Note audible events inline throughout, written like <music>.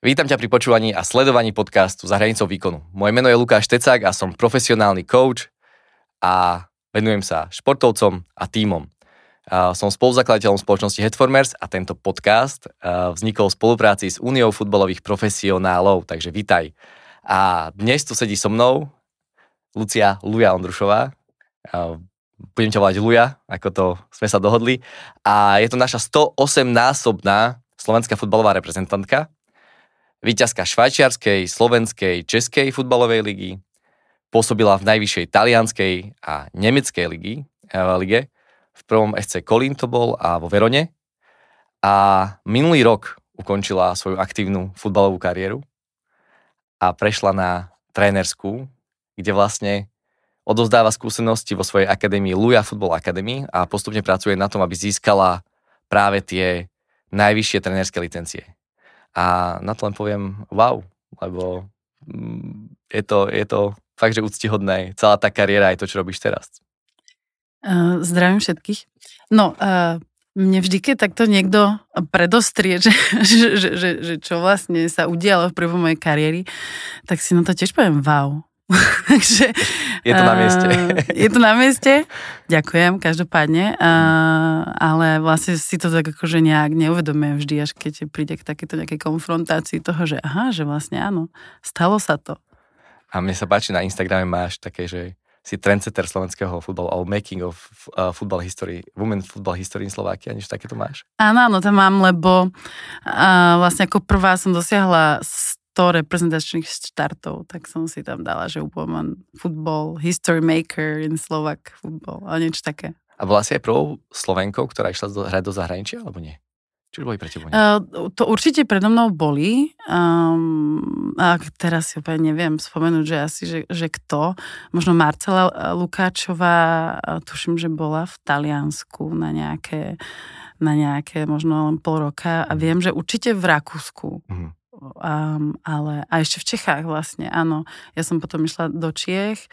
Vítam ťa pri počúvaní a sledovaní podcastu Za hranicou výkonu. Moje meno je Lukáš Tecák a som profesionálny coach a venujem sa športovcom a tímom. Som spoluzakladateľom spoločnosti Headformers a tento podcast vznikol v spolupráci s Úniou futbalových profesionálov, takže vítaj. A dnes tu sedí so mnou Lucia Luja Ondrušová. Budem ťa volať Luja, ako to sme sa dohodli. A je to naša 108-násobná slovenská futbalová reprezentantka, Výťazka švajčiarskej, slovenskej, českej futbalovej ligy, pôsobila v najvyššej talianskej a nemeckej ligy, eh, lige. V prvom SC Kolín to bol a vo Verone. A minulý rok ukončila svoju aktívnu futbalovú kariéru a prešla na trénerskú, kde vlastne odozdáva skúsenosti vo svojej akadémii Luja Football Academy a postupne pracuje na tom, aby získala práve tie najvyššie trénerské licencie. A na to len poviem wow, lebo mm, je to, je to fakt, že úctihodné. Celá tá kariéra je to, čo robíš teraz. Uh, zdravím všetkých. No, uh, mne vždy, keď takto niekto predostrie, že, <laughs> že, že, že, že čo vlastne sa udialo v prvom mojej kariéry, tak si na to tiež poviem wow. <laughs> Takže, je to na mieste. <laughs> je to na mieste? Ďakujem, každopádne. Uh, ale vlastne si to tak akože nejak neuvedomujem vždy, až keď príde k takéto nejakej konfrontácii toho, že aha, že vlastne áno, stalo sa to. A mne sa páči, na Instagrame máš také, že si trendsetter slovenského futbalu, alebo making of uh, football history, women football history in Slovakia, niečo takéto máš? Áno, áno, tam mám, lebo uh, vlastne ako prvá som dosiahla 100 reprezentačných štartov, tak som si tam dala, že woman football, history maker in Slovak football, a niečo také. A bola si aj prvou Slovenkou, ktorá išla do, hrať do zahraničia, alebo nie? Či boli pre teba? Uh, to určite predo mnou boli. Um, a teraz si úplne neviem spomenúť, že asi, že, že kto. Možno Marcela Lukáčová, tuším, že bola v Taliansku na nejaké, na nejaké možno len pol roka. A viem, že určite v Rakúsku. Uh-huh. Um, ale a ešte v Čechách vlastne, áno. Ja som potom išla do Čiech,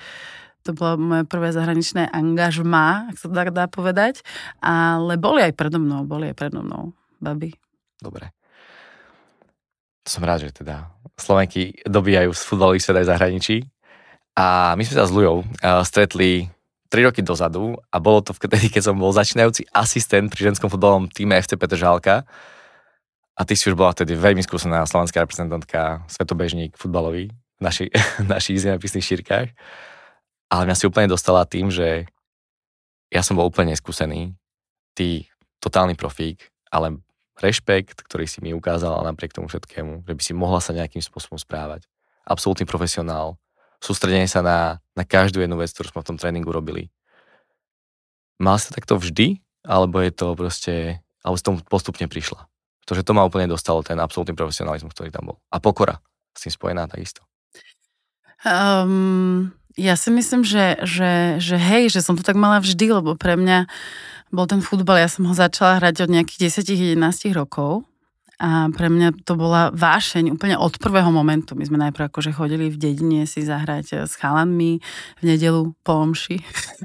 to bolo moje prvé zahraničné angažma, ak sa tak dá povedať, ale boli aj predo mnou, boli aj predo mnou, baby. Dobre. Som rád, že teda Slovenky dobíjajú z futbalových svet aj zahraničí. A my sme sa s Lujou uh, stretli 3 roky dozadu a bolo to vtedy, keď som bol začínajúci asistent pri ženskom futbalovom týme FC Petržálka. A ty si už bola vtedy veľmi skúsená slovenská reprezentantka, svetobežník futbalový v naši, <laughs> našich zemepisných šírkach. Ale mňa si úplne dostala tým, že ja som bol úplne skúsený, ty totálny profík, ale rešpekt, ktorý si mi ukázal napriek tomu všetkému, že by si mohla sa nejakým spôsobom správať. Absolutný profesionál, sústredenie sa na, na každú jednu vec, ktorú sme v tom tréningu robili. Mal si to takto vždy, alebo je to proste, alebo s tomu postupne prišla? Pretože to ma úplne dostalo, ten absolútny profesionalizmus, ktorý tam bol. A pokora s tým spojená takisto. Um, ja si myslím, že, že, že hej, že som to tak mala vždy, lebo pre mňa bol ten futbal, ja som ho začala hrať od nejakých 10-11 rokov a pre mňa to bola vášeň úplne od prvého momentu. My sme najprv akože chodili v dedine si zahrať eh, s chalanmi v nedelu po omši.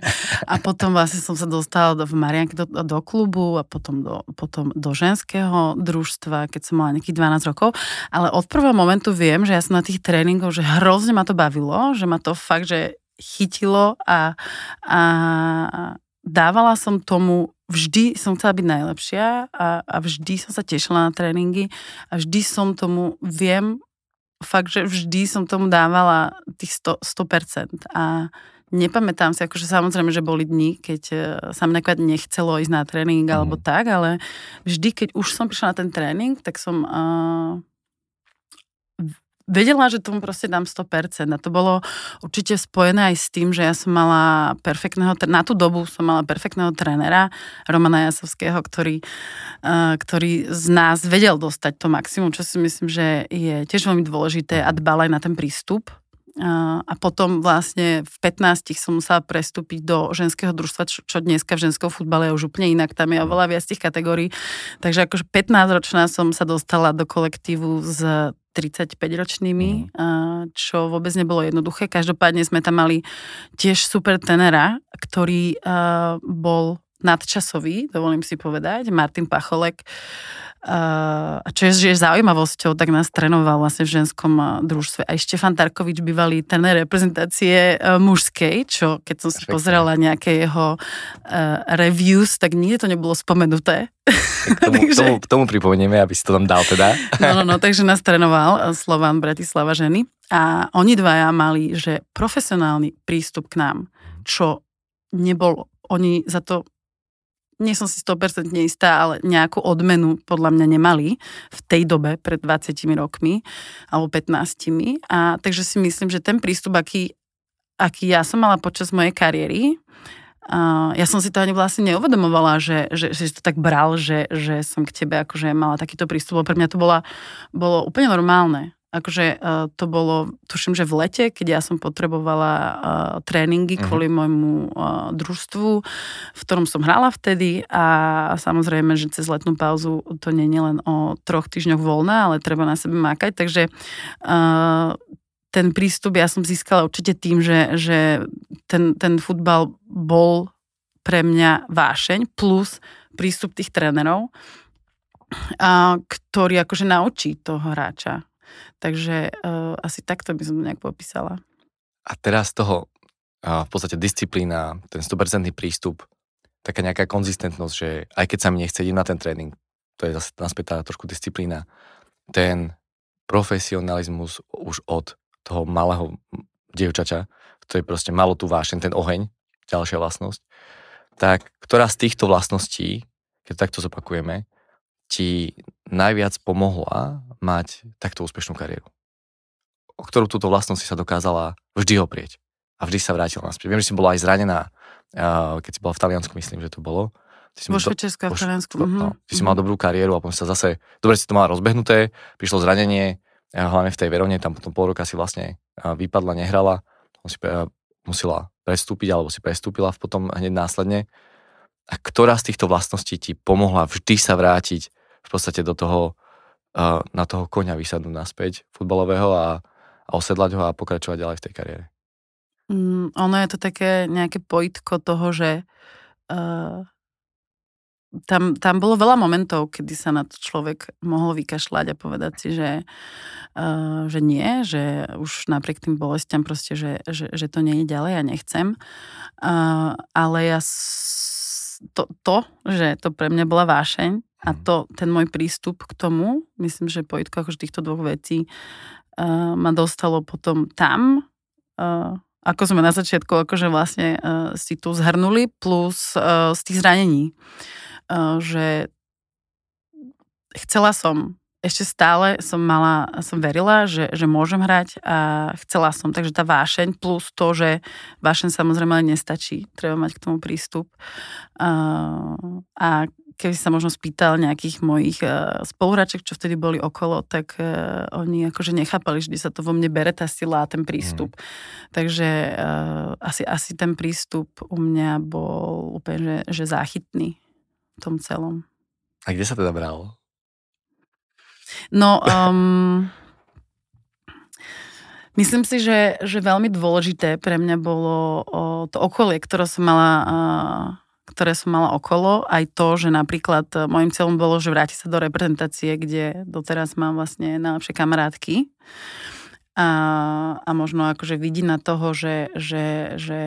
<laughs> A potom vlastne som sa dostala do, v Marianke do, do klubu a potom do, potom do ženského družstva, keď som mala nejakých 12 rokov. Ale od prvého momentu viem, že ja som na tých tréningoch, že hrozne ma to bavilo, že ma to fakt, že chytilo a, a dávala som tomu vždy som chcela byť najlepšia a, a vždy som sa tešila na tréningy a vždy som tomu, viem fakt, že vždy som tomu dávala tých 100%, 100% a nepamätám si, akože samozrejme, že boli dni, keď e, sa mi nakoniec nechcelo ísť na tréning alebo mm. tak, ale vždy, keď už som prišla na ten tréning, tak som uh, vedela, že tomu proste dám 100%. A to bolo určite spojené aj s tým, že ja som mala perfektného, na tú dobu som mala perfektného trénera, Romana Jasovského, ktorý, uh, ktorý z nás vedel dostať to maximum, čo si myslím, že je tiež veľmi dôležité a dbal aj na ten prístup. Uh, a potom vlastne v 15 som musela prestúpiť do ženského družstva, čo, čo dneska v ženskom futbale je už úplne inak, tam je oveľa viac tých kategórií. Takže akože 15 ročná som sa dostala do kolektívu s 35-ročnými, mm. čo vôbec nebolo jednoduché. Každopádne sme tam mali tiež super tenera, ktorý bol nadčasový, dovolím si povedať, Martin Pacholek, a čo je, je zaujímavosťou, tak nás trénoval vlastne v ženskom družstve aj Štefan Tarkovič, bývalý ten reprezentácie mužskej, čo keď som si Perfect. pozerala nejaké jeho reviews, tak nikdy to nebolo spomenuté. K tomu, <laughs> takže... tomu, tomu pripomenieme, aby si to tam dal teda. no, no, no, <laughs> takže nás trénoval Slovan Bratislava ženy a oni dvaja mali, že profesionálny prístup k nám, čo nebol, oni za to nie som si 100% istá, ale nejakú odmenu podľa mňa nemali v tej dobe, pred 20 rokmi alebo 15. A takže si myslím, že ten prístup, aký, aký ja som mala počas mojej kariéry, Uh, ja som si to ani vlastne neuvedomovala, že, že, že si to tak bral, že, že som k tebe akože mala takýto prístup. Pre mňa to bola, bolo úplne normálne akože uh, to bolo, tuším, že v lete, keď ja som potrebovala uh, tréningy uh-huh. kvôli môjmu uh, družstvu, v ktorom som hrala vtedy. A samozrejme, že cez letnú pauzu to nie je len o troch týždňoch voľná, ale treba na sebe mákať, takže uh, ten prístup ja som získala určite tým, že, že ten, ten futbal bol pre mňa vášeň plus prístup tých trénerov, a, ktorý akože naučí toho hráča Takže uh, asi takto by som to nejak popísala. A teraz toho uh, v podstate disciplína, ten 100% prístup, taká nejaká konzistentnosť, že aj keď sa mi nechce ísť na ten tréning, to je zase naspäť tá trošku disciplína, ten profesionalizmus už od toho malého dievčača, ktorý proste malo tu vášen, ten oheň, ďalšia vlastnosť, tak ktorá z týchto vlastností, keď takto zopakujeme, ti najviac pomohla mať takto úspešnú kariéru? O ktorú túto vlastnosť si sa dokázala vždy oprieť a vždy sa vrátila naspäť. Viem, že si bola aj zranená, keď si bola v Taliansku, myslím, že to bolo. Ty si vo Švečersku a v Taliansku. No, no, ty si mal dobrú kariéru a potom sa zase, dobre si to mala rozbehnuté, prišlo zranenie, hlavne v tej Verone, tam potom pol roka si vlastne vypadla, nehrala, si musela prestúpiť alebo si prestúpila potom hneď následne. A ktorá z týchto vlastností ti pomohla vždy sa vrátiť v podstate do toho, na toho koňa vysadnúť naspäť futbalového a, a osedlať ho a pokračovať ďalej v tej kariére. Mm, ono je to také nejaké pojitko toho, že uh, tam, tam bolo veľa momentov, kedy sa na to človek mohol vykašľať a povedať si, že, uh, že nie, že už napriek tým bolestiam proste, že, že, že to nie je ďalej a nechcem. Uh, ale ja to, to, že to pre mňa bola vášeň a to, ten môj prístup k tomu, myslím, že pojitko akože týchto dvoch vecí uh, ma dostalo potom tam, uh, ako sme na začiatku akože vlastne uh, si tu zhrnuli, plus uh, z tých zranení. Uh, že chcela som ešte stále som mala, som verila, že, že môžem hrať a chcela som. Takže tá vášeň plus to, že vášeň samozrejme nestačí. Treba mať k tomu prístup. Uh, a keby sa možno spýtal nejakých mojich uh, čo vtedy boli okolo, tak uh, oni akože nechápali, že sa to vo mne bere tá sila a ten prístup. Mm. Takže uh, asi, asi ten prístup u mňa bol úplne, že, že záchytný v tom celom. A kde sa teda bralo? No, um, myslím si, že, že veľmi dôležité pre mňa bolo o, to okolie, ktoré som mala ktoré som mala okolo, aj to, že napríklad uh, môjim cieľom bolo, že vráti sa do reprezentácie, kde doteraz mám vlastne najlepšie kamarátky. A, a možno akože vidí na toho, že, že, že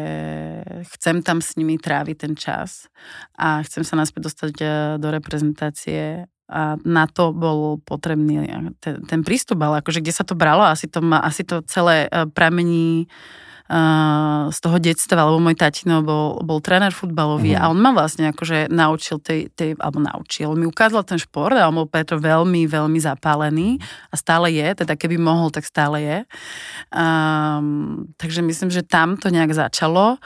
chcem tam s nimi tráviť ten čas a chcem sa naspäť dostať uh, do reprezentácie. A na to bol potrebný ten, ten prístup, ale akože kde sa to bralo, asi to, má, asi to celé e, pramení uh, z toho detstva, lebo môj tatino bol, bol tréner futbalový mm. a on ma vlastne akože naučil tej, tej, alebo naučil, mi ukázal ten šport a on bol preto veľmi, veľmi zapálený a stále je, teda keby mohol, tak stále je. Um, takže myslím, že tam to nejak začalo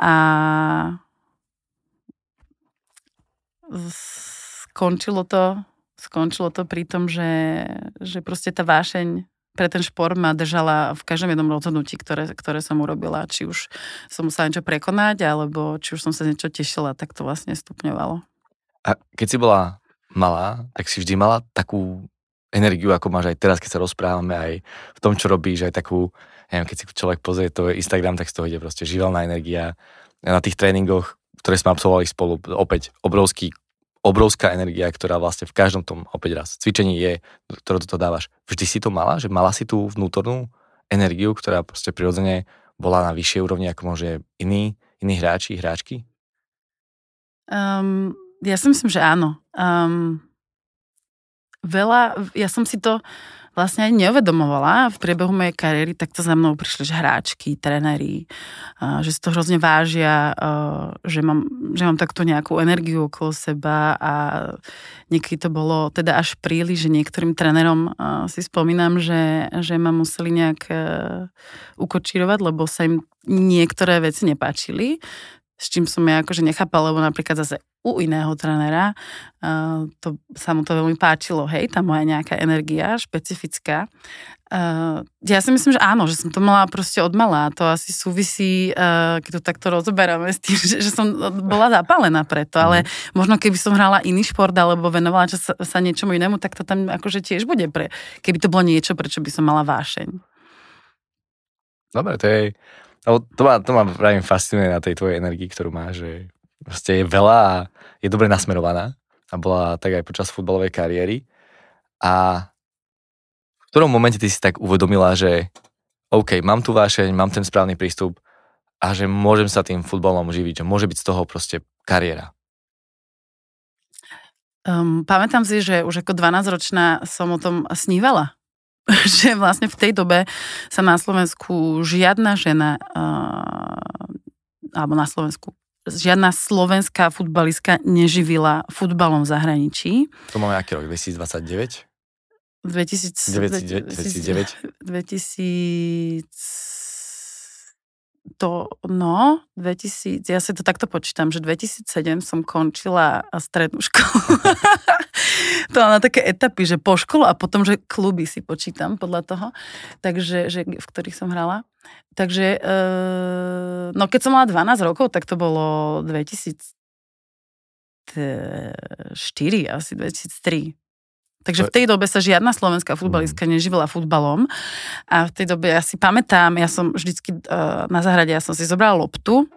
a skončilo to, skončilo to pri tom, že, že proste tá vášeň pre ten šport ma držala v každom jednom rozhodnutí, ktoré, ktoré som urobila. Či už som musela niečo prekonať, alebo či už som sa niečo tešila, tak to vlastne stupňovalo. A keď si bola malá, tak si vždy mala takú energiu, ako máš aj teraz, keď sa rozprávame aj v tom, čo robíš, aj takú, neviem, keď si človek pozrie to Instagram, tak z toho ide proste živelná energia. Na tých tréningoch, ktoré sme absolvovali spolu, opäť obrovský obrovská energia, ktorá vlastne v každom tom, opäť raz, cvičení je, ktorú to dávaš. Vždy si to mala? Že mala si tú vnútornú energiu, ktorá proste prirodzene bola na vyššej úrovni, ako môže iní, iní hráči, hráčky? Um, ja si myslím, že áno. Um, veľa, ja som si to vlastne ani neuvedomovala v priebehu mojej kariéry, tak to za mnou prišli že hráčky, tréneri, že si to hrozne vážia, že mám, že mám takto nejakú energiu okolo seba a niekedy to bolo teda až príliš, že niektorým trénerom si spomínam, že, že ma museli nejak e, ukočírovať, lebo sa im niektoré veci nepáčili s čím som ja akože nechápala, lebo napríklad zase u iného trenera uh, to, sa mu to veľmi páčilo, hej, tá moja nejaká energia špecifická. Uh, ja si myslím, že áno, že som to mala proste od malá. To asi súvisí, uh, keď to takto rozoberáme s tým, <laughs> že, že som bola zapálená preto, ale mm. možno keby som hrala iný šport alebo venovala čas sa, sa niečomu inému, tak to tam akože tiež bude pre, keby to bolo niečo, prečo by som mala vášeň. Dobre, to je, No, to ma, to ma pravím fascinuje na tej tvojej energii, ktorú máš, že proste je veľa a je dobre nasmerovaná a bola tak aj počas futbalovej kariéry. A v ktorom momente ty si tak uvedomila, že OK, mám tu vášeň, mám ten správny prístup a že môžem sa tým futbalom živiť, že môže byť z toho proste kariéra? Um, pamätám si, že už ako 12-ročná som o tom snívala <laughs> že vlastne v tej dobe sa na Slovensku žiadna žena, alebo na Slovensku, žiadna slovenská futbalistka neživila futbalom v zahraničí. To máme aký rok? 2029? 2000, 2009? 2000 to, no, 2000, ja si to takto počítam, že 2007 som končila strednú <laughs> školu. to na také etapy, že po školu a potom, že kluby si počítam podľa toho, takže, že, v ktorých som hrala. Takže, e, no keď som mala 12 rokov, tak to bolo 2004, asi 2003. Takže v tej dobe sa žiadna slovenská futbalistka mhm. neživila futbalom a v tej dobe ja si pamätám, ja som vždycky uh, na zahrade, ja som si zobrala loptu,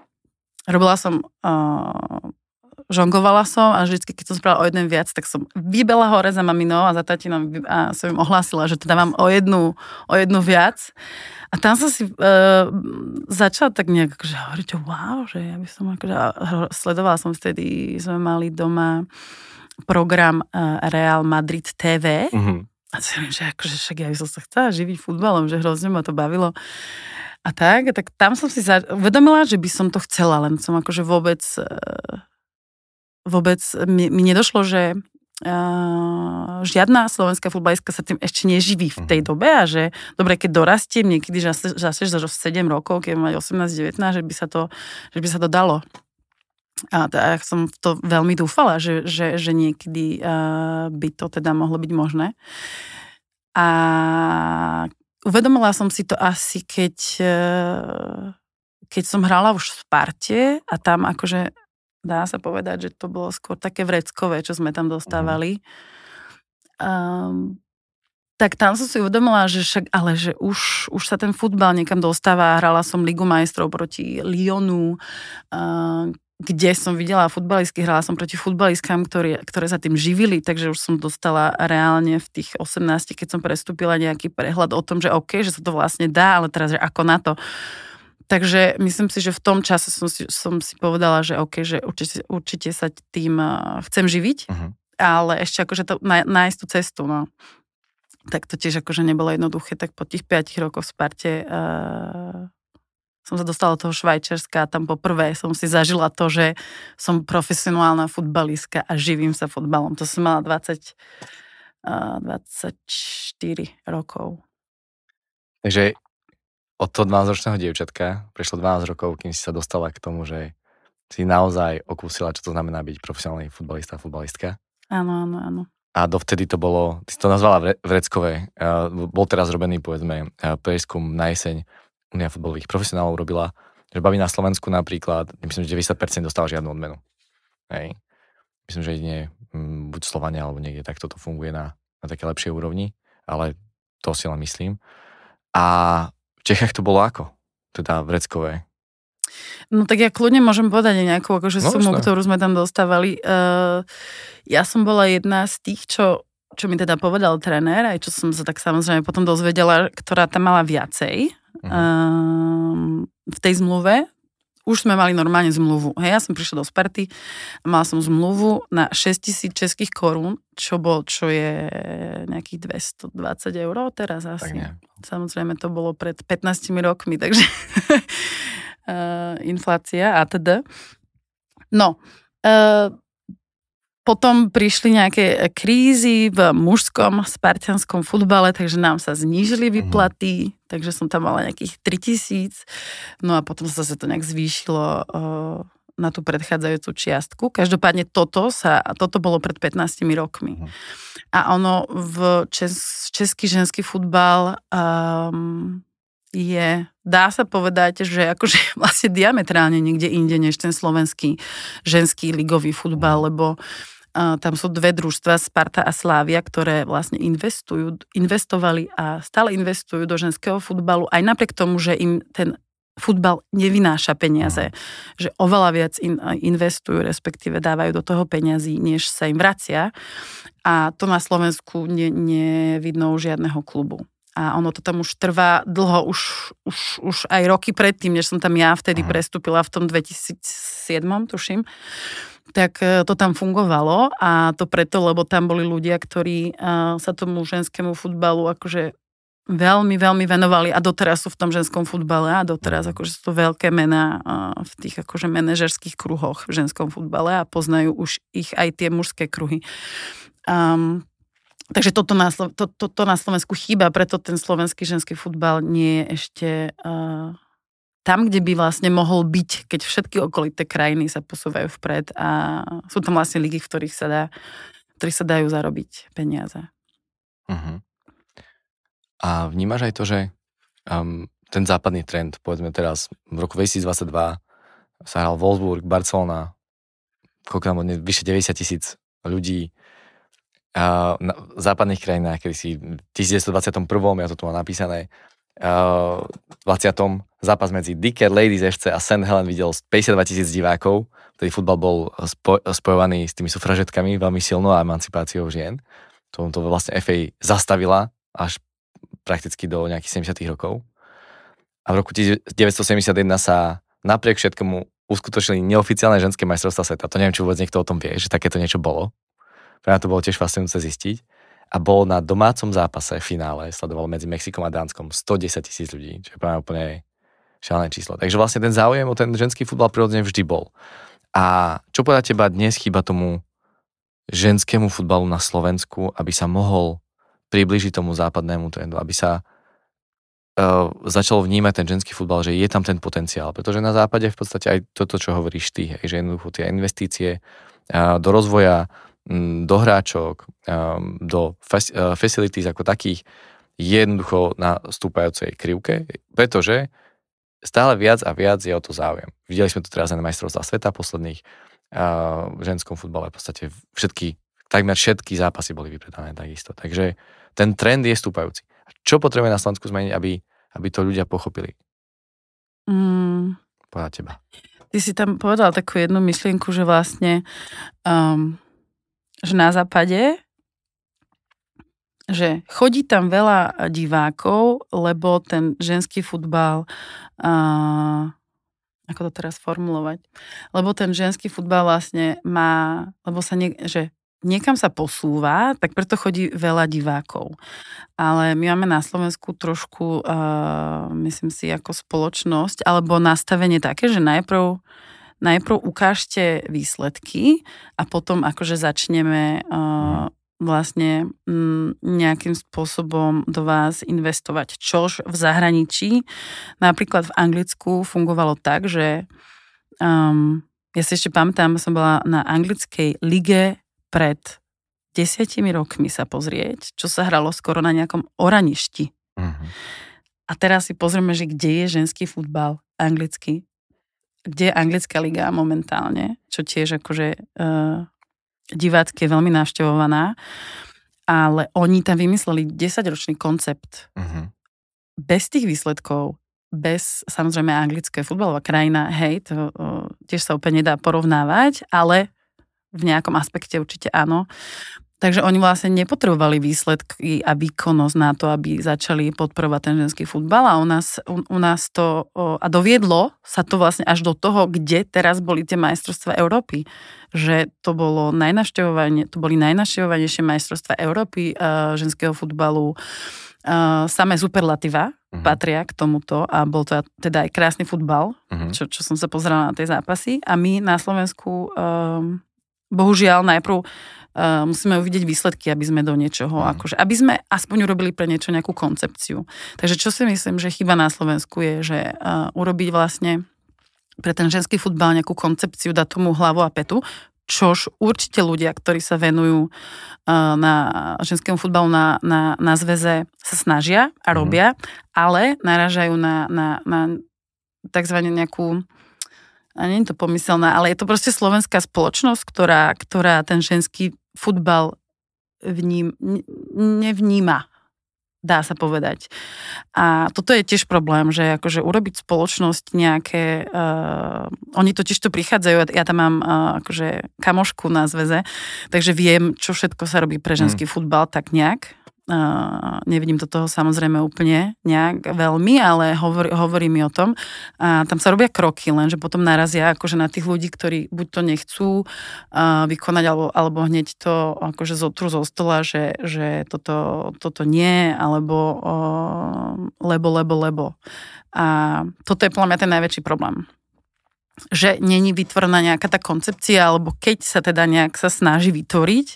robila som, uh, žongovala som a vždycky, keď som spravila o jeden viac, tak som vybela hore za maminou a za tatinom a som im ohlásila, že teda mám o jednu, o jednu viac. A tam som si uh, začala tak nejak akože hovoriť, že wow, že ja by som akože, sledovala som vtedy, sme mali doma program uh, Real Madrid TV. Mm-hmm. A si hovorím, že akože však ja by som sa chcela živiť futbalom, že hrozne ma to bavilo. A tak, tak tam som si za... uvedomila, že by som to chcela, len som akože vôbec uh, vôbec mi, mi nedošlo, že uh, žiadna slovenská futbalistka sa tým ešte neživí v tej mhm. dobe a že dobre, keď dorastiem niekedy, že zase za 7 rokov, keď mať 18-19, že by sa to, že by sa to dalo. A tak som to veľmi dúfala, že, že, že niekedy uh, by to teda mohlo byť možné. A uvedomila som si to asi, keď, uh, keď som hrala už v Sparte a tam akože dá sa povedať, že to bolo skôr také vreckové, čo sme tam dostávali. Um, tak tam som si uvedomila, že však, ale že už, už sa ten futbal niekam dostáva. Hrala som Ligu majstrov proti Lyonu, kde som videla futbalistky, hrala som proti futbalistkám, ktoré, ktoré sa tým živili, takže už som dostala reálne v tých 18, keď som prestúpila nejaký prehľad o tom, že OK, že sa to vlastne dá, ale teraz, že ako na to. Takže myslím si, že v tom čase som si, som si povedala, že OK, že určite, určite sa tým chcem živiť, uh-huh. ale ešte akože to, nájsť tú cestu, no. Tak to tiež akože nebolo jednoduché, tak po tých 5 rokoch v Sparte uh, som sa dostala do toho Švajčerska a tam poprvé som si zažila to, že som profesionálna futbalistka a živím sa futbalom. To som mala 20, uh, 24 rokov. Takže od toho 12-ročného dievčatka prešlo 12 rokov, kým si sa dostala k tomu, že si naozaj okúsila, čo to znamená byť profesionálny futbalista, futbalistka. Áno, áno, áno. A dovtedy to bolo, ty si to nazvala vreckové, bol teraz robený, povedzme, prieskum na jeseň Unia futbalových profesionálov robila, že baví na Slovensku napríklad, myslím, že 90% dostáva žiadnu odmenu. Hej. Myslím, že nie mm, buď Slovania, alebo niekde takto to funguje na, na také lepšej úrovni, ale to si len myslím. A v Čechách to bolo ako? Teda vreckové. No tak ja kľudne môžem povedať aj nejakú akože No, sumu, jasné. ktorú sme tam dostávali. Uh, ja som bola jedna z tých, čo, čo mi teda povedal tréner, aj čo som sa tak samozrejme potom dozvedela, ktorá tam mala viacej. Um, v tej zmluve. Už sme mali normálne zmluvu. Hej, ja som prišla do Sparty mala som zmluvu na 6 tisíc českých korún, čo bol, čo je nejakých 220 eur teraz Tak asi. nie. Samozrejme to bolo pred 15 rokmi, <laughs> takže uh, inflácia a teda. No, uh, potom prišli nejaké krízy v mužskom spartianskom futbale, takže nám sa znížili výplaty, takže som tam mala nejakých 3000. No a potom sa zase to nejak zvýšilo na tú predchádzajúcu čiastku. Každopádne toto sa, toto bolo pred 15 rokmi. Mhm. A ono v čes, český ženský futbal um, je, dá sa povedať, že akože <laughs> vlastne diametrálne niekde inde než ten slovenský ženský ligový futbal, lebo uh, tam sú dve družstva, Sparta a Slávia, ktoré vlastne investujú, investovali a stále investujú do ženského futbalu, aj napriek tomu, že im ten futbal nevynáša peniaze, že oveľa viac in, investujú, respektíve dávajú do toho peniazy, než sa im vracia. A to na Slovensku ne, nevidno u žiadneho klubu. A ono to tam už trvá dlho, už, už, už aj roky predtým, než som tam ja vtedy Aha. prestúpila v tom 2007, tuším, tak e, to tam fungovalo a to preto, lebo tam boli ľudia, ktorí a, sa tomu ženskému futbalu akože veľmi, veľmi venovali a doteraz sú v tom ženskom futbale a doteraz akože sú to veľké mená a, v tých akože manažerských kruhoch v ženskom futbale a poznajú už ich aj tie mužské kruhy. Um, takže toto na, to, to, to na Slovensku chýba, preto ten slovenský ženský futbal nie je ešte uh, tam, kde by vlastne mohol byť, keď všetky okolité krajiny sa posúvajú vpred a sú tam vlastne ligy, v ktorých sa, dá, v ktorých sa dajú zarobiť peniaze. Mhm. A vnímaš aj to, že um, ten západný trend, povedzme teraz v roku 2022 sa hral Wolfsburg, Barcelona, koľko tam vyše 90 tisíc ľudí a na v západných krajinách, kedy si v 1921, ja to tu mám napísané, v 20. zápas medzi Dicker Ladies FC a St. Helen videl 52 tisíc divákov, vtedy futbal bol spo, spojovaný s tými sufražetkami veľmi silno a emancipáciou žien. To, to vlastne FA zastavila až prakticky do nejakých 70 rokov. A v roku 1971 sa napriek všetkomu uskutočnili neoficiálne ženské majstrovstvá sveta. To neviem, či vôbec niekto o tom vie, že takéto niečo bolo. Pre mňa to bolo tiež fascinujúce zistiť. A bol na domácom zápase v finále, sledovalo medzi Mexikom a Dánskom 110 tisíc ľudí, čo je pre mňa úplne šialené číslo. Takže vlastne ten záujem o ten ženský futbal prirodzene vždy bol. A čo podľa teba dnes chýba tomu ženskému futbalu na Slovensku, aby sa mohol približiť tomu západnému trendu, aby sa uh, začal vnímať ten ženský futbal, že je tam ten potenciál. Pretože na západe v podstate aj toto, čo hovoríš ty, hej, že jednoducho tie investície uh, do rozvoja, do hráčok, um, do uh, facilities ako takých je jednoducho na stúpajúcej krivke, pretože stále viac a viac je o to záujem. Videli sme to teraz na majstrovstvá sveta posledných v ženskom futbale. V podstate všetky, takmer všetky zápasy boli vypredané takisto. Takže ten trend je stúpajúci. Čo potrebuje na Slovensku zmeniť, aby, aby to ľudia pochopili? Mm, Podľa teba. ty si tam povedal takú jednu myšlienku, že vlastne um, že na západe že chodí tam veľa divákov, lebo ten ženský futbal uh, ako to teraz formulovať, lebo ten ženský futbal vlastne má, lebo sa nie, že niekam sa posúva, tak preto chodí veľa divákov. Ale my máme na Slovensku trošku, uh, myslím si, ako spoločnosť, alebo nastavenie také, že najprv, najprv ukážte výsledky a potom akože začneme uh, vlastne mm, nejakým spôsobom do vás investovať. Čož v zahraničí, napríklad v Anglicku fungovalo tak, že um, ja si ešte pamätám, som bola na anglickej lige pred desiatimi rokmi sa pozrieť, čo sa hralo skoro na nejakom oraništi. Mhm. A teraz si pozrieme, že kde je ženský futbal anglický, kde je anglická liga momentálne, čo tiež akože uh, divácky je veľmi navštevovaná, ale oni tam vymysleli 10-ročný koncept Mhm. bez tých výsledkov, bez, samozrejme, anglické futbalová krajina, hej, to o, tiež sa úplne nedá porovnávať, ale v nejakom aspekte určite áno. Takže oni vlastne nepotrebovali výsledky a výkonnosť na to, aby začali podporovať ten ženský futbal a u nás, u, u nás to, a doviedlo sa to vlastne až do toho, kde teraz boli tie majstrovstvá Európy. Že to bolo najnašťovanie, to boli najnašťovanejšie majstrovstvá Európy uh, ženského futbalu. Uh, samé superlativa uh-huh. patria k tomuto a bol to teda aj krásny futbal, uh-huh. čo, čo som sa pozerala na tie zápasy a my na Slovensku um, bohužiaľ najprv Uh, musíme uvidieť výsledky, aby sme do niečoho, mm. akože, aby sme aspoň urobili pre niečo nejakú koncepciu. Takže čo si myslím, že chyba na Slovensku je, že uh, urobiť vlastne pre ten ženský futbal nejakú koncepciu, dať tomu hlavu a petu, čož určite ľudia, ktorí sa venujú uh, na ženskému futbalu na, na, na zväze, sa snažia a mhm. robia, mm. ale naražajú na, na, na takzvané nejakú a nie je to pomyselné, ale je to proste slovenská spoločnosť, ktorá, ktorá ten ženský futbal vním, nevníma dá sa povedať. A toto je tiež problém, že akože urobiť spoločnosť nejaké, uh, oni totiž to prichádzajú, ja tam mám uh, akože kamošku na zväze, takže viem, čo všetko sa robí pre ženský mm. futbal, tak nejak. Uh, nevidím to toho samozrejme úplne nejak veľmi, ale hovor, hovorí mi o tom. A tam sa robia kroky, lenže potom narazia akože na tých ľudí, ktorí buď to nechcú uh, vykonať, alebo, alebo hneď to akože zotru zo stola, že, že toto, toto nie, alebo uh, lebo, lebo, lebo. A toto je podľa mňa ten najväčší problém že není vytvorená nejaká tá koncepcia, alebo keď sa teda nejak sa snaží vytvoriť,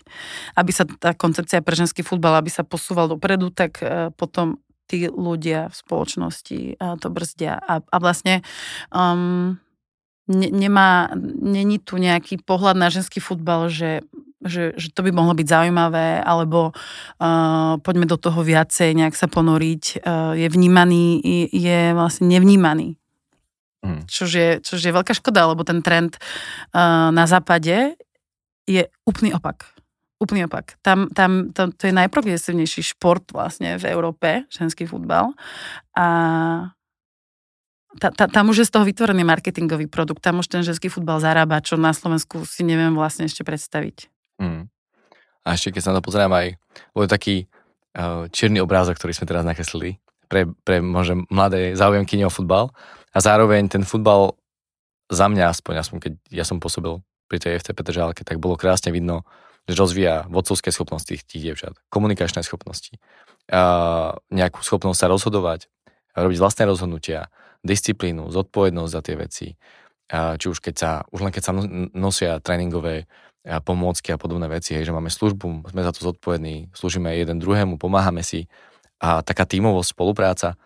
aby sa tá koncepcia pre ženský futbal, aby sa posúval dopredu, tak e, potom tí ľudia v spoločnosti e, to brzdia. A, a vlastne um, ne, nemá, není tu nejaký pohľad na ženský futbal, že že, že to by mohlo byť zaujímavé, alebo uh, poďme do toho viacej, nejak sa ponoriť, uh, je vnímaný, je, je vlastne nevnímaný Mm. Čož, je, čož je veľká škoda, lebo ten trend uh, na západe je úplný opak. Úplný opak. Tam, tam to, to je najprogresívnejší šport vlastne v Európe, ženský futbal. A ta, ta, tam už je z toho vytvorený marketingový produkt. Tam už ten ženský futbal zarába, čo na Slovensku si neviem vlastne ešte predstaviť. Mm. A ešte keď sa na to pozerám aj, bol taký uh, čierny obrázok, ktorý sme teraz nakreslili pre, pre možno mladé záujemky o futbal a zároveň ten futbal za mňa aspoň, aspoň keď ja som pôsobil pri tej FT Petržálke, tak bolo krásne vidno, že rozvíja vodcovské schopnosti tých, dievčat, komunikačné schopnosti, a nejakú schopnosť sa rozhodovať, robiť vlastné rozhodnutia, disciplínu, zodpovednosť za tie veci, a či už keď sa, už len keď sa nosia tréningové pomôcky a podobné veci, hej, že máme službu, sme za to zodpovední, slúžime jeden druhému, pomáhame si. A taká tímovosť, spolupráca,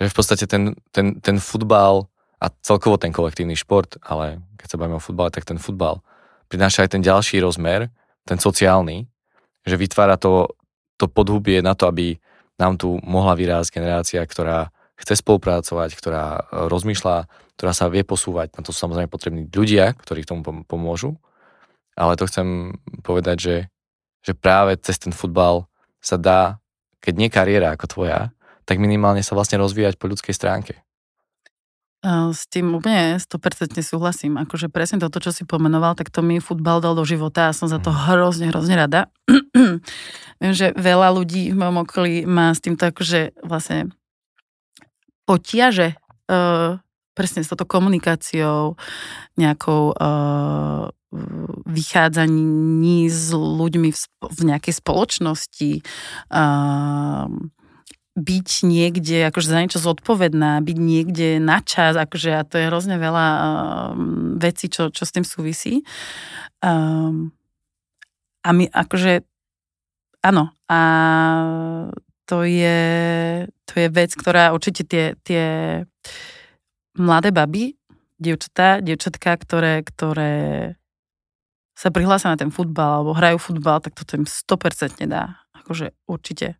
že v podstate ten, ten, ten futbal a celkovo ten kolektívny šport, ale keď sa bavíme o futbale, tak ten futbal prináša aj ten ďalší rozmer, ten sociálny, že vytvára to, to podhubie na to, aby nám tu mohla vyrásť generácia, ktorá chce spolupracovať, ktorá e, rozmýšľa, ktorá sa vie posúvať. Na to sú samozrejme potrební ľudia, ktorí k tomu pomôžu. Ale to chcem povedať, že, že práve cez ten futbal sa dá, keď nie kariéra ako tvoja, tak minimálne sa vlastne rozvíjať po ľudskej stránke. S tým úplne 100% súhlasím. Akože presne toto, čo si pomenoval, tak to mi futbal dal do života a som za to hrozne, hrozne rada. <clears throat> Viem, že veľa ľudí v mojom okolí má s týmto akože vlastne potiaže uh, presne s touto komunikáciou, nejakou uh, vychádzaní s ľuďmi v, v nejakej spoločnosti, uh, byť niekde, akože za niečo zodpovedná, byť niekde na čas, akože a to je hrozne veľa um, vecí, čo, čo s tým súvisí. Um, a my akože, áno, a to je, to je vec, ktorá určite tie, tie mladé baby, dievčatá, dievčatka, ktoré, ktoré sa prihlásia na ten futbal alebo hrajú futbal, tak toto im 100% dá. Akože určite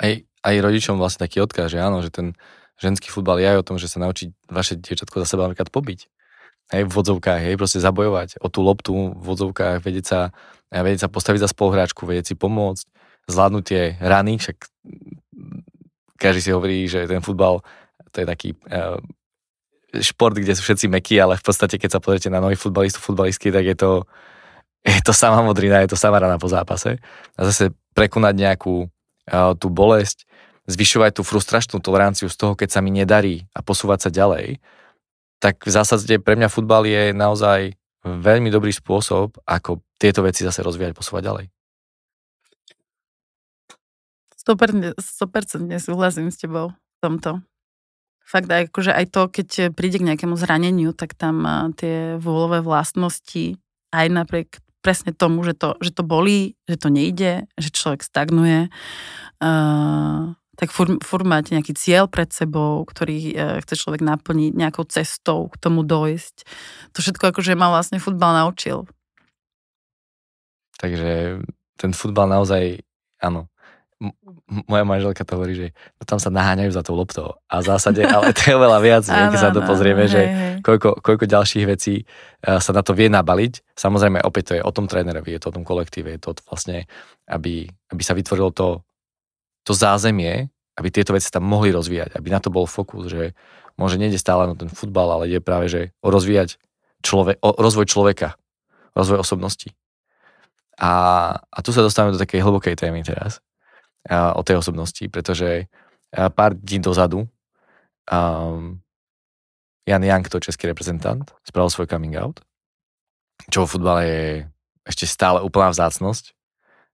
aj, aj rodičom vlastne taký odkaz, že áno, že ten ženský futbal je aj o tom, že sa naučí vaše dievčatko za seba napríklad pobiť. Hej, v vodzovkách, hej, proste zabojovať o tú loptu v vodzovkách, vedieť sa, vedieť sa postaviť za spoluhráčku, vedieť si pomôcť, zvládnuť tie rany, však každý si hovorí, že ten futbal To je taký uh, šport, kde sú všetci mekí, ale v podstate, keď sa pozriete na nových futbalistov, futbalistky, tak je to, je to sama modrina, je to sama rana po zápase. A zase prekonať nejakú tú bolesť, zvyšovať tú frustračnú toleranciu z toho, keď sa mi nedarí a posúvať sa ďalej, tak v zásade pre mňa futbal je naozaj veľmi dobrý spôsob, ako tieto veci zase rozvíjať, posúvať ďalej. 100%, 100% súhlasím s tebou v tomto. Fakt, akože aj to, keď príde k nejakému zraneniu, tak tam tie vôľové vlastnosti aj napriek presne tomu, že to, že to bolí, že to nejde, že človek stagnuje, uh, tak fur, fur máte nejaký cieľ pred sebou, ktorý uh, chce človek naplniť nejakou cestou k tomu dojsť. To všetko akože ma vlastne futbal naučil. Takže ten futbal naozaj, áno, moja manželka to hovorí, že no tam sa naháňajú za tou loptou. A v zásade, ale to je oveľa viac, <laughs> keď sa to pozrieme, že. Koľko, koľko ďalších vecí e, sa na to vie nabaliť. Samozrejme, opäť to je o tom trénerovi, je to o tom kolektíve, je to vlastne, aby, aby sa vytvorilo to, to zázemie, aby tieto veci tam mohli rozvíjať, aby na to bol fokus, že môže nejde stále na ten futbal, ale je práve, že o rozvíjať človek, o rozvoj človeka, rozvoj osobnosti. A, a tu sa dostávame do takej hlbokej témy teraz, o tej osobnosti, pretože pár dní dozadu um, Jan Young, to český reprezentant, spravil svoj coming out, čo vo futbale je ešte stále úplná vzácnosť.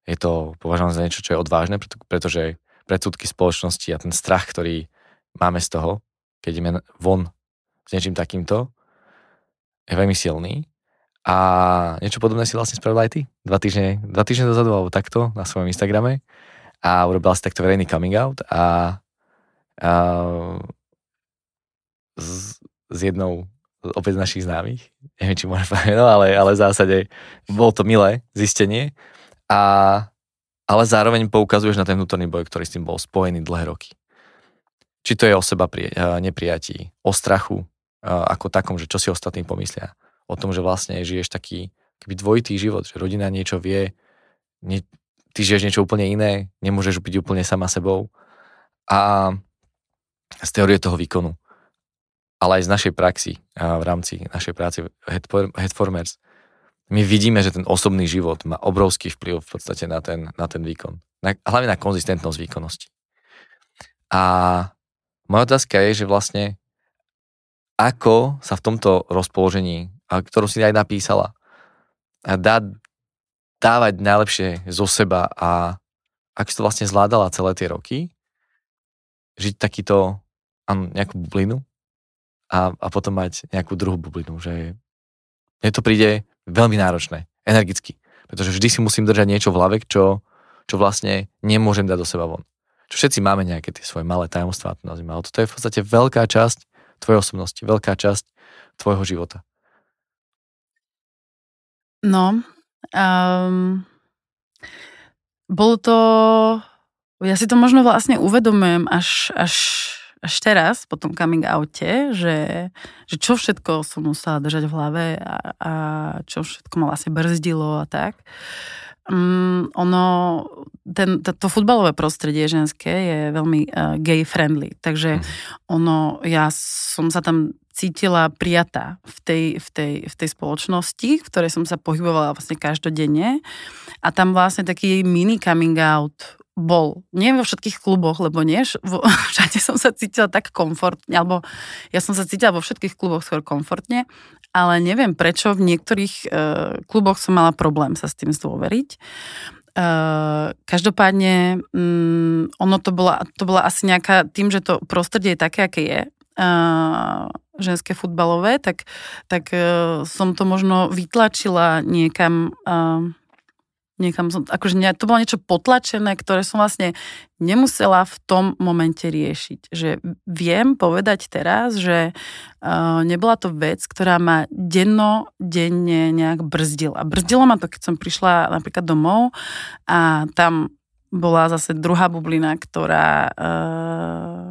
Je to považované za niečo, čo je odvážne, pretože predsudky spoločnosti a ten strach, ktorý máme z toho, keď ideme von s niečím takýmto, je veľmi silný. A niečo podobné si vlastne spravil aj ty. Dva týždne, dva týždne dozadu alebo takto na svojom Instagrame a urobila si takto verejný coming out a, a s, s jednou opäť z našich známych, neviem, či môžem povedať, ale, ale v zásade bolo to milé zistenie, a, ale zároveň poukazuješ na ten vnútorný boj, ktorý s tým bol spojený dlhé roky. Či to je o seba pri, neprijatí, o strachu ako takom, že čo si ostatní pomyslia, o tom, že vlastne žiješ taký keby dvojitý život, že rodina niečo vie, nie, ty žiješ niečo úplne iné, nemôžeš byť úplne sama sebou. A z teórie toho výkonu, ale aj z našej praxi v rámci našej práce Headformers, my vidíme, že ten osobný život má obrovský vplyv v podstate na ten, na ten výkon. Na, hlavne na konzistentnosť výkonnosti. A moja otázka je, že vlastne ako sa v tomto rozpoložení, ktorú si aj napísala, dá dávať najlepšie zo seba a ak si to vlastne zvládala celé tie roky, žiť takýto, áno, nejakú bublinu a, a potom mať nejakú druhú bublinu, že mne to príde veľmi náročné, energicky, pretože vždy si musím držať niečo v hlave, čo, čo vlastne nemôžem dať do seba von. Čo všetci máme nejaké tie svoje malé tajomstvá, ale toto je v podstate veľká časť tvojej osobnosti, veľká časť tvojho života. No, Um, bolo to, ja si to možno vlastne uvedomujem až, až, až teraz, po tom coming oute, že, že čo všetko som musela držať v hlave a, a čo všetko ma vlastne brzdilo a tak. Um, ono, ten, to, to futbalové prostredie ženské je veľmi uh, gay friendly, takže mm. ono, ja som sa tam cítila prijatá v tej, v, tej, v tej spoločnosti, v ktorej som sa pohybovala vlastne každodenne. A tam vlastne taký mini coming out bol. Nie vo všetkých kluboch, lebo nie, <laughs> všade som sa cítila tak komfortne, alebo ja som sa cítila vo všetkých kluboch skôr komfortne, ale neviem prečo v niektorých uh, kluboch som mala problém sa s tým zdôveriť. Uh, každopádne um, ono to bola, to bola asi nejaká, tým, že to prostredie je také, aké je, ženské futbalové, tak, tak uh, som to možno vytlačila niekam, niekam som, akože to bolo niečo potlačené, ktoré som vlastne nemusela v tom momente riešiť. Že viem povedať teraz, že uh, nebola to vec, ktorá ma denno, denne nejak brzdila. Brzdilo ma to, keď som prišla napríklad domov a tam bola zase druhá bublina, ktorá uh,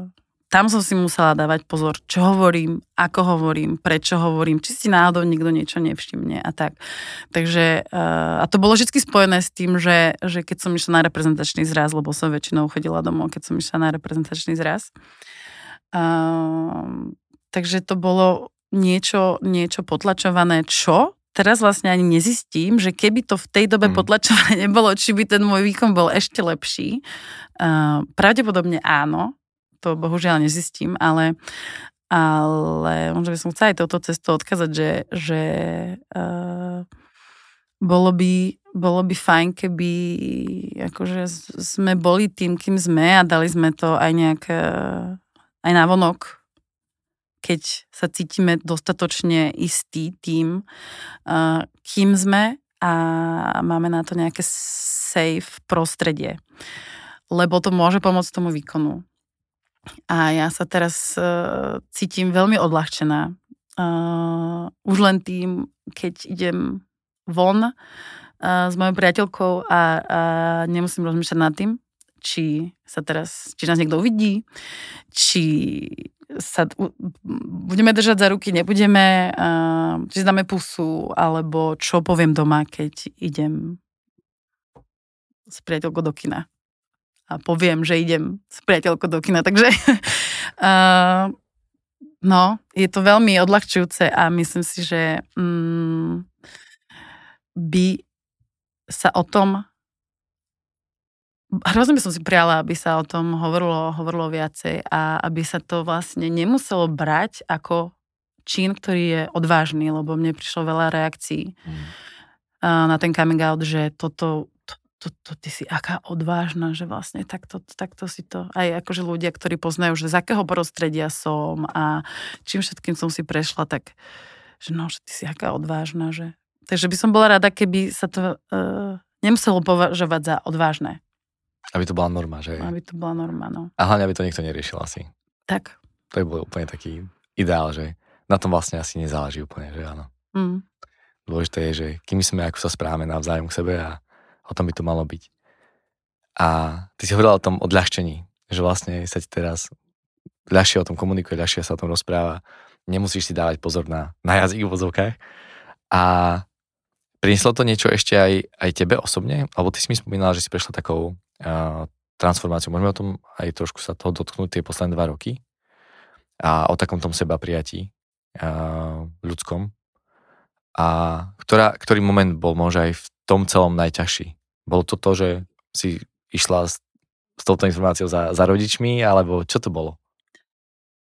tam som si musela dávať pozor, čo hovorím, ako hovorím, prečo hovorím, či si náhodou nikto niečo nevšimne a tak. Takže, eh, a to bolo vždy spojené s tým, že, že keď som išla na reprezentačný zraz, lebo som väčšinou chodila domov, keď som išla na reprezentačný zraz, Uh, takže to bolo niečo, niečo potlačované, čo teraz vlastne ani nezistím, že keby to v tej dobe mm. potlačované <laughs> nebolo, či by ten môj výkon bol ešte lepší. Uh, pravdepodobne áno, to bohužiaľ nezistím, ale, ale možno by som chcela aj touto cestou odkázať, že, že uh, bolo by, bolo by fajn, keby akože sme boli tým, kým sme a dali sme to aj nejak aj návonok keď sa cítime dostatočne istý tým, kým sme a máme na to nejaké safe prostredie. Lebo to môže pomôcť tomu výkonu. A ja sa teraz uh, cítim veľmi odľahčená. Uh, už len tým, keď idem von uh, s mojou priateľkou a, a nemusím rozmýšľať nad tým, či sa teraz, či nás niekto uvidí, či sa budeme držať za ruky, nebudeme, či dáme pusu, alebo čo poviem doma, keď idem s priateľkou do kina. A poviem, že idem s priateľkou do kina. Takže <laughs> uh, no, je to veľmi odľahčujúce a myslím si, že um, by sa o tom hrozne by som si priala, aby sa o tom hovorilo, hovorilo viacej a aby sa to vlastne nemuselo brať ako čin, ktorý je odvážny, lebo mne prišlo veľa reakcií mm. na ten coming out, že toto, to, to, ty si aká odvážna, že vlastne takto, takto si to, aj akože ľudia, ktorí poznajú, že z akého prostredia som a čím všetkým som si prešla, tak že no, že ty si aká odvážna, že takže by som bola rada, keby sa to uh, nemuselo považovať za odvážne. Aby to bola norma, že? Aby to bola norma, no. A hlavne, aby to niekto neriešil asi. Tak. To je bol úplne taký ideál, že na tom vlastne asi nezáleží úplne, že áno. Mm. Dôležité je, že kým sme, ako sa správame navzájom k sebe a o tom by to malo byť. A ty si hovorila o tom odľahčení, že vlastne sa ti teraz ľahšie o tom komunikuje, ľahšie sa o tom rozpráva. Nemusíš si dávať pozor na, na jazyk v vozovkách. A prinieslo to niečo ešte aj, aj tebe osobne? Alebo ty si mi spomínala, že si prešla takou transformáciu. Môžeme o tom aj trošku sa toho dotknúť tie posledné dva roky a o takom tom seba prijatí ľudskom. A ktorá, ktorý moment bol možno aj v tom celom najťažší? Bolo to to, že si išla s, s touto informáciou za, za rodičmi, alebo čo to bolo?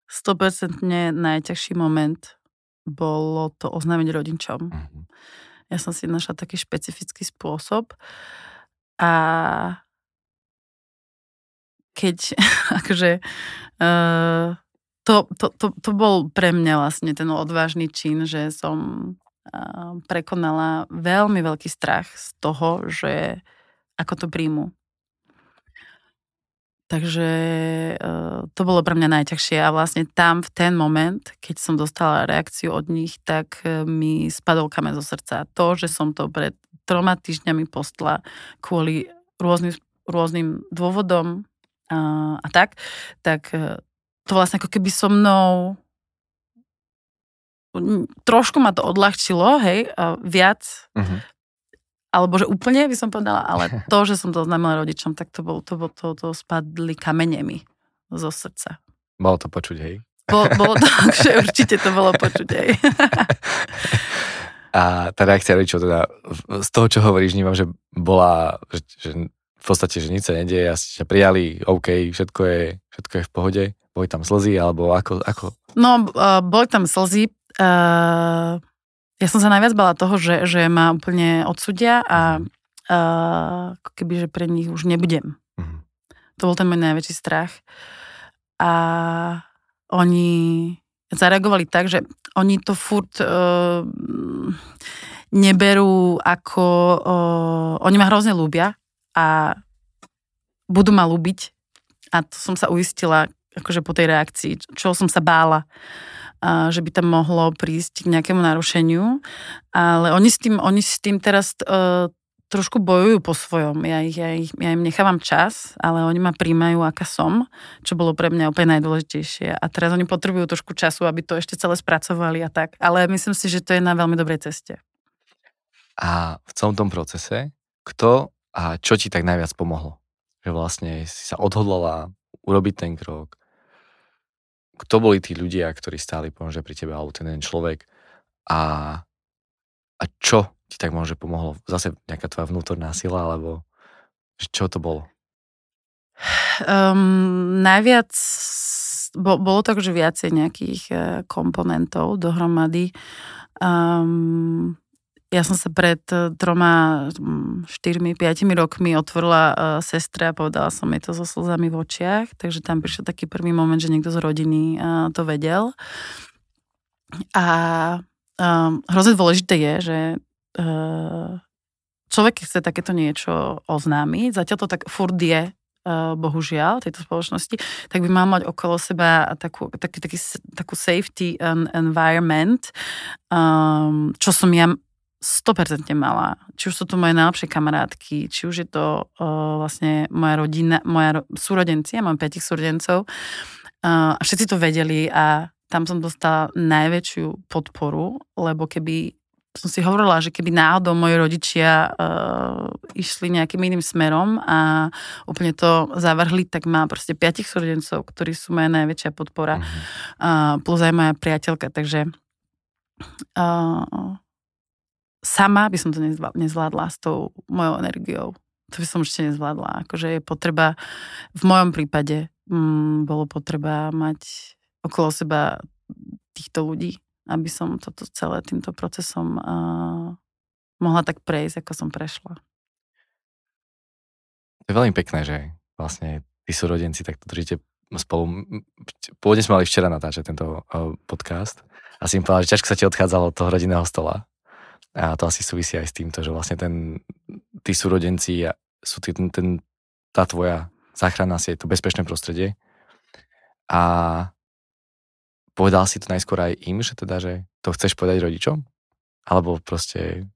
100% najťažší moment bolo to oznámiť rodičom. Uh-huh. Ja som si našla taký špecifický spôsob a keď <laughs> akože uh, to, to, to, to bol pre mňa vlastne ten odvážny čin, že som prekonala veľmi veľký strach z toho, že ako to príjmu. Takže uh, to bolo pre mňa najťažšie a vlastne tam v ten moment, keď som dostala reakciu od nich, tak uh, mi spadol kamen zo srdca. To, že som to pred troma týždňami postla kvôli rôznym, rôznym dôvodom, a, a tak, tak e, to vlastne ako keby so mnou trošku ma to odľahčilo, hej, viac, uh-huh. alebo že úplne by som povedala, ale <laughs> to, že som to oznámila rodičom, tak to bolo, to, bolo, to, to spadli kamenemi zo srdca. Bolo to počuť, hej? Bolo, bolo to, že určite to bolo počuť, hej. <laughs> A tá reakcia rodičov, teda z toho, čo hovoríš, vnímam, že bola, že, že v podstate, že nič sa nedieje, asi ťa prijali, OK, všetko je, všetko je v pohode, boli tam slzy, alebo ako? ako? No, boli tam slzy. Uh, ja som sa najviac bala toho, že, že ma úplne odsudia a uh, keby, že pre nich už nebudem. Uh-huh. To bol ten môj najväčší strach. A oni zareagovali tak, že oni to furt uh, neberú ako... Uh, oni ma hrozne ľúbia a budú ma ľúbiť. A to som sa uistila akože po tej reakcii, čo som sa bála, a, že by tam mohlo prísť k nejakému narušeniu. Ale oni s tým, oni s tým teraz uh, trošku bojujú po svojom. Ja, ich, ja, ich, ja im nechávam čas, ale oni ma príjmajú, aká som, čo bolo pre mňa úplne najdôležitejšie. A teraz oni potrebujú trošku času, aby to ešte celé spracovali a tak. Ale myslím si, že to je na veľmi dobrej ceste. A v celom tom procese, kto a čo ti tak najviac pomohlo? Že vlastne si sa odhodlala urobiť ten krok. Kto boli tí ľudia, ktorí stáli že pri tebe, alebo ten jeden človek a, a čo ti tak môže pomohlo? Zase nejaká tvoja vnútorná sila, alebo čo to bolo? Um, najviac bo, bolo to akože viacej nejakých uh, komponentov dohromady. Um, ja som sa pred e, troma, štyrmi, piatimi rokmi otvorila uh, sestre a povedala som jej to so slzami v očiach, takže tam prišiel taký prvý moment, že niekto z rodiny uh, to vedel. A um, hrozne dôležité je, že uh, človek chce takéto niečo oznámiť, zatiaľ to tak furt je, bohužiaľ, tejto spoločnosti, tak by mal mať okolo seba takú, taký, taký, takú safety environment, um, čo som ja 100% mala. Či už sú to moje najlepšie kamarátky, či už je to uh, vlastne moja rodina, moja súrodenci, ja mám 5 súrodencov uh, všetci to vedeli a tam som dostala najväčšiu podporu, lebo keby som si hovorila, že keby náhodou moji rodičia uh, išli nejakým iným smerom a úplne to zavrhli, tak má proste piatich súrodencov, ktorí sú moja najväčšia podpora, uh, plus aj moja priateľka, takže uh, sama by som to nezvládla s tou mojou energiou. To by som ešte nezvládla. Akože je potreba, v mojom prípade mm, bolo potreba mať okolo seba týchto ľudí, aby som toto celé týmto procesom uh, mohla tak prejsť, ako som prešla. To je veľmi pekné, že vlastne tí súrodenci takto držíte spolu. Pôvodne sme mali včera natáčať tento uh, podcast a si im povedal, že ťažko sa ti odchádzalo od toho rodinného stola a to asi súvisí aj s týmto, že vlastne ten, tí súrodenci sú tí, ten, ten, tá tvoja záchranná sieť, to bezpečné prostredie. A povedal si to najskôr aj im, že teda, že to chceš povedať rodičom? Alebo proste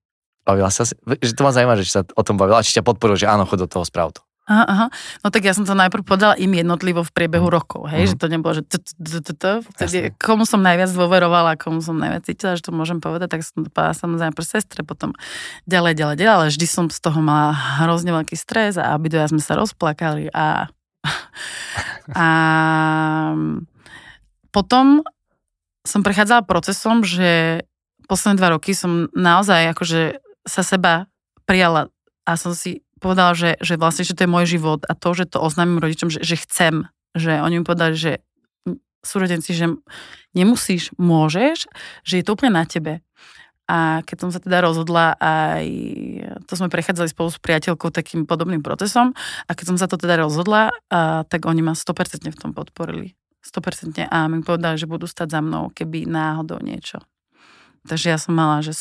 bavila sa, že to ma zaujíma, že sa o tom bavila, či ťa podporil, že áno, chod do toho, sprav to. Aha, aha. No tak ja som to najprv podala im jednotlivo v priebehu mm. rokov, hej, že to nebolo, že vtedy komu som najviac dôverovala, komu som najviac cítila, že to môžem povedať, tak som to povedala samozrejme pre sestre, potom ďalej, ďalej, ďalej, ale vždy som z toho mala hrozne veľký stres a obidva sme sa rozplakali a <laughs> a potom som prechádzala procesom, že posledné dva roky som naozaj akože sa seba prijala a som si povedala, že, že vlastne, že to je môj život a to, že to oznámim rodičom, že, že chcem, že oni mi povedali, že súrodenci, že nemusíš, môžeš, že je to úplne na tebe. A keď som sa teda rozhodla aj, to sme prechádzali spolu s priateľkou takým podobným procesom, a keď som sa to teda rozhodla, a, tak oni ma 100% v tom podporili. 100% a mi povedali, že budú stať za mnou, keby náhodou niečo. Takže ja som mala, že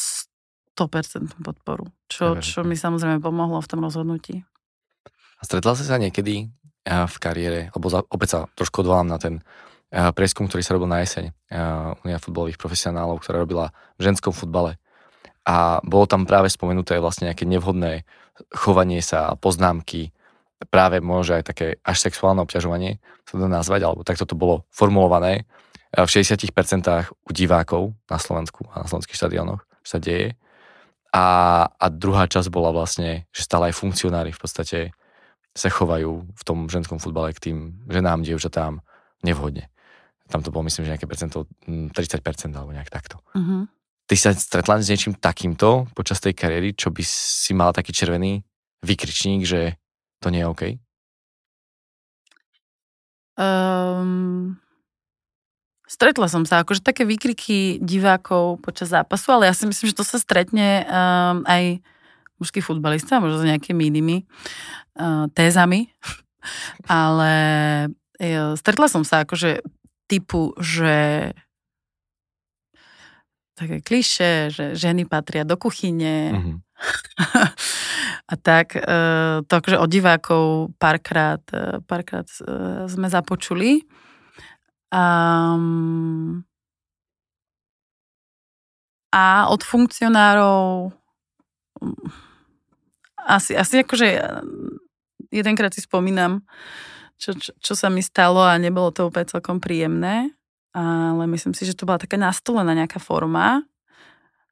100% podporu, čo, čo mi samozrejme pomohlo v tom rozhodnutí. A stretla si sa niekedy eh, v kariére, lebo za, opäť sa trošku odvolám na ten eh, prieskum, ktorý sa robil na jeseň eh, Unia futbalových profesionálov, ktorá robila v ženskom futbale. A bolo tam práve spomenuté vlastne nejaké nevhodné chovanie sa, poznámky, práve môže aj také až sexuálne obťažovanie sa to nazvať, alebo takto to bolo formulované v 60% u divákov na Slovensku a na slovenských štadiónoch sa deje. A, a druhá časť bola vlastne, že stále aj funkcionári v podstate sa chovajú v tom ženskom futbale k tým ženám, dievčatám nevhodne. Tam to bolo myslím, že nejaké percento, 30% mm, alebo nejak takto. Uh-huh. Ty sa stretla s niečím takýmto počas tej kariéry, čo by si mala taký červený vykričník, že to nie je OK? Um, Stretla som sa, akože také výkriky divákov počas zápasu, ale ja si myslím, že to sa stretne um, aj mužský futbalista, možno s nejakými inými uh, tézami, <laughs> ale uh, stretla som sa akože typu, že také kliše, že ženy patria do kuchyne mm-hmm. <laughs> a tak. Uh, to akože od divákov párkrát, uh, párkrát uh, sme započuli. Um, a od funkcionárov asi, asi akože jedenkrát si spomínam, čo, čo, čo sa mi stalo a nebolo to úplne celkom príjemné, ale myslím si, že to bola taká nastolená nejaká forma